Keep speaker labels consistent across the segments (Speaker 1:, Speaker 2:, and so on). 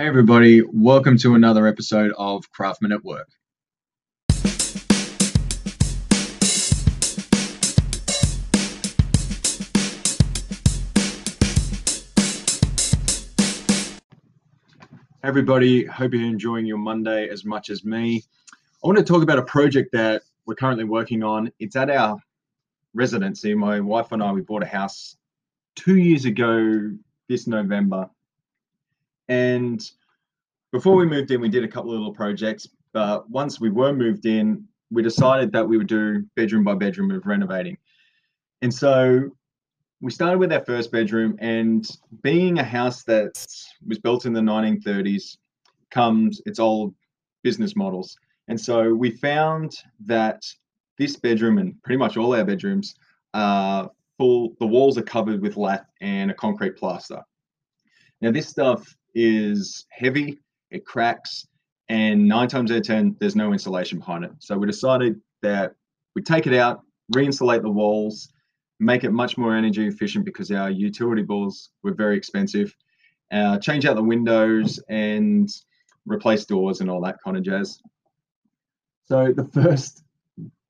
Speaker 1: Hey, everybody, welcome to another episode of Craftsman at Work. Everybody, hope you're enjoying your Monday as much as me. I want to talk about a project that we're currently working on. It's at our residency. My wife and I, we bought a house two years ago this November. And before we moved in, we did a couple of little projects. But once we were moved in, we decided that we would do bedroom by bedroom of renovating. And so we started with our first bedroom, and being a house that was built in the 1930s, comes its old business models. And so we found that this bedroom and pretty much all our bedrooms are full, the walls are covered with lath and a concrete plaster. Now, this stuff is heavy, it cracks, and nine times out of 10, there's no insulation behind it. So we decided that we take it out, reinsulate the walls, make it much more energy efficient because our utility bills were very expensive, uh, change out the windows and replace doors and all that kind of jazz. So the first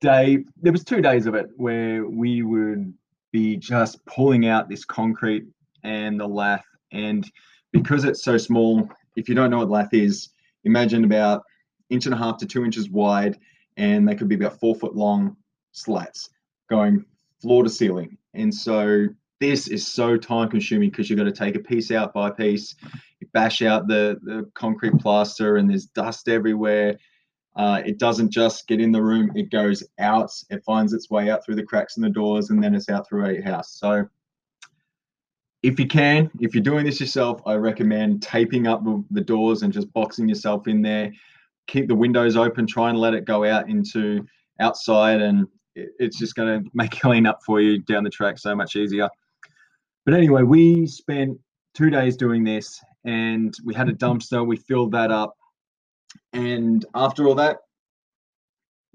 Speaker 1: day, there was two days of it where we would be just pulling out this concrete and the lath. And because it's so small, if you don't know what lath is, imagine about inch and a half to two inches wide, and they could be about four foot long slats going floor to ceiling. And so this is so time consuming because you've got to take a piece out by piece, you bash out the, the concrete plaster, and there's dust everywhere. Uh, it doesn't just get in the room, it goes out, it finds its way out through the cracks in the doors, and then it's out through a house. So, if you can, if you're doing this yourself, I recommend taping up the doors and just boxing yourself in there. Keep the windows open, try and let it go out into outside, and it's just going to make clean up for you down the track so much easier. But anyway, we spent two days doing this, and we had a dumpster. We filled that up and after all that,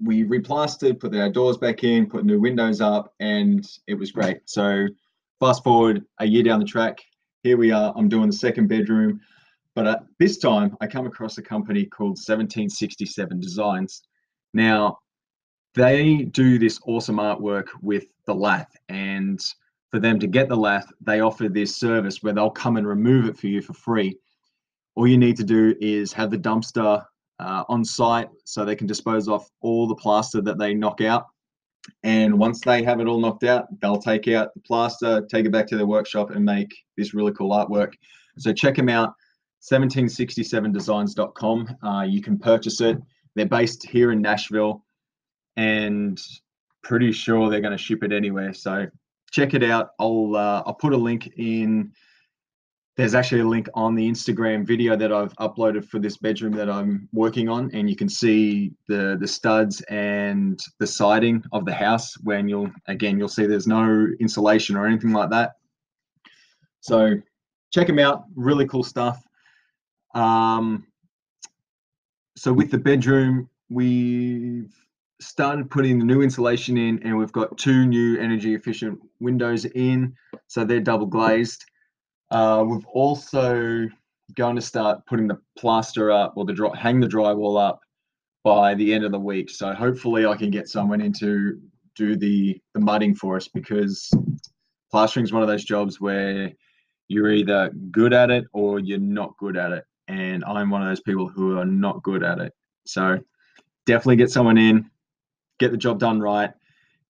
Speaker 1: we replastered, put our doors back in, put new windows up, and it was great. So fast forward a year down the track, here we are. I'm doing the second bedroom, but at this time I come across a company called 1767 Designs. Now they do this awesome artwork with the lath, and for them to get the lath, they offer this service where they'll come and remove it for you for free. All you need to do is have the dumpster uh, on site so they can dispose off all the plaster that they knock out. And once they have it all knocked out, they'll take out the plaster, take it back to their workshop, and make this really cool artwork. So check them out, 1767designs.com. Uh, you can purchase it. They're based here in Nashville, and pretty sure they're going to ship it anywhere. So check it out. I'll uh, I'll put a link in there's actually a link on the Instagram video that I've uploaded for this bedroom that I'm working on, and you can see the the studs and the siding of the house. When you'll again, you'll see there's no insulation or anything like that. So check them out. Really cool stuff. Um, so with the bedroom, we've started putting the new insulation in, and we've got two new energy efficient windows in. So they're double glazed. Uh, we've also going to start putting the plaster up or the dry, hang the drywall up by the end of the week. So hopefully I can get someone in to do the the mudding for us because plastering is one of those jobs where you're either good at it or you're not good at it. And I'm one of those people who are not good at it. So definitely get someone in, get the job done right,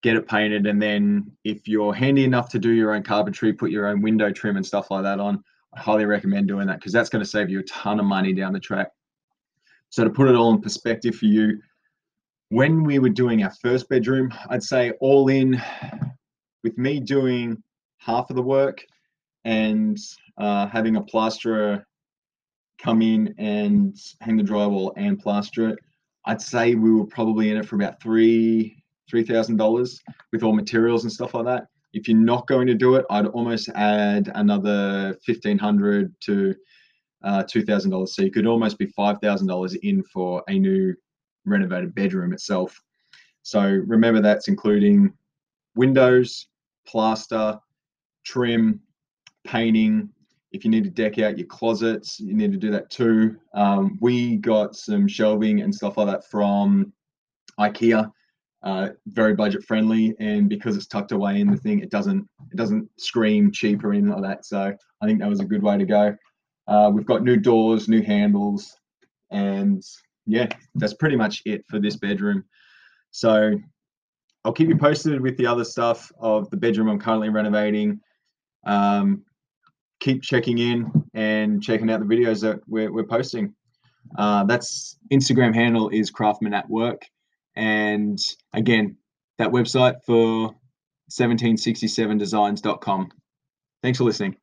Speaker 1: get it painted, and then if you're handy enough to do your own carpentry, put your own window trim and stuff like that on, I highly recommend doing that because that's going to save you a ton of money down the track. So to put it all in perspective for you, when we were doing our first bedroom, I'd say all in with me doing half of the work and uh, having a plasterer come in and hang the drywall and plaster it, I'd say we were probably in it for about three, $3,000 with all materials and stuff like that. If you're not going to do it, I'd almost add another 1500 to uh, $2,000. So you could almost be $5,000 in for a new renovated bedroom itself. So remember that's including windows, plaster, trim, painting, if you need to deck out your closets, you need to do that too. Um, we got some shelving and stuff like that from IKEA. Uh, very budget friendly, and because it's tucked away in the thing, it doesn't it doesn't scream cheap or anything like that. So I think that was a good way to go. Uh, we've got new doors, new handles, and yeah, that's pretty much it for this bedroom. So I'll keep you posted with the other stuff of the bedroom I'm currently renovating. Um, keep checking in and checking out the videos that we're, we're posting. Uh, that's Instagram handle is Craftsman at Work. And again, that website for 1767designs.com. Thanks for listening.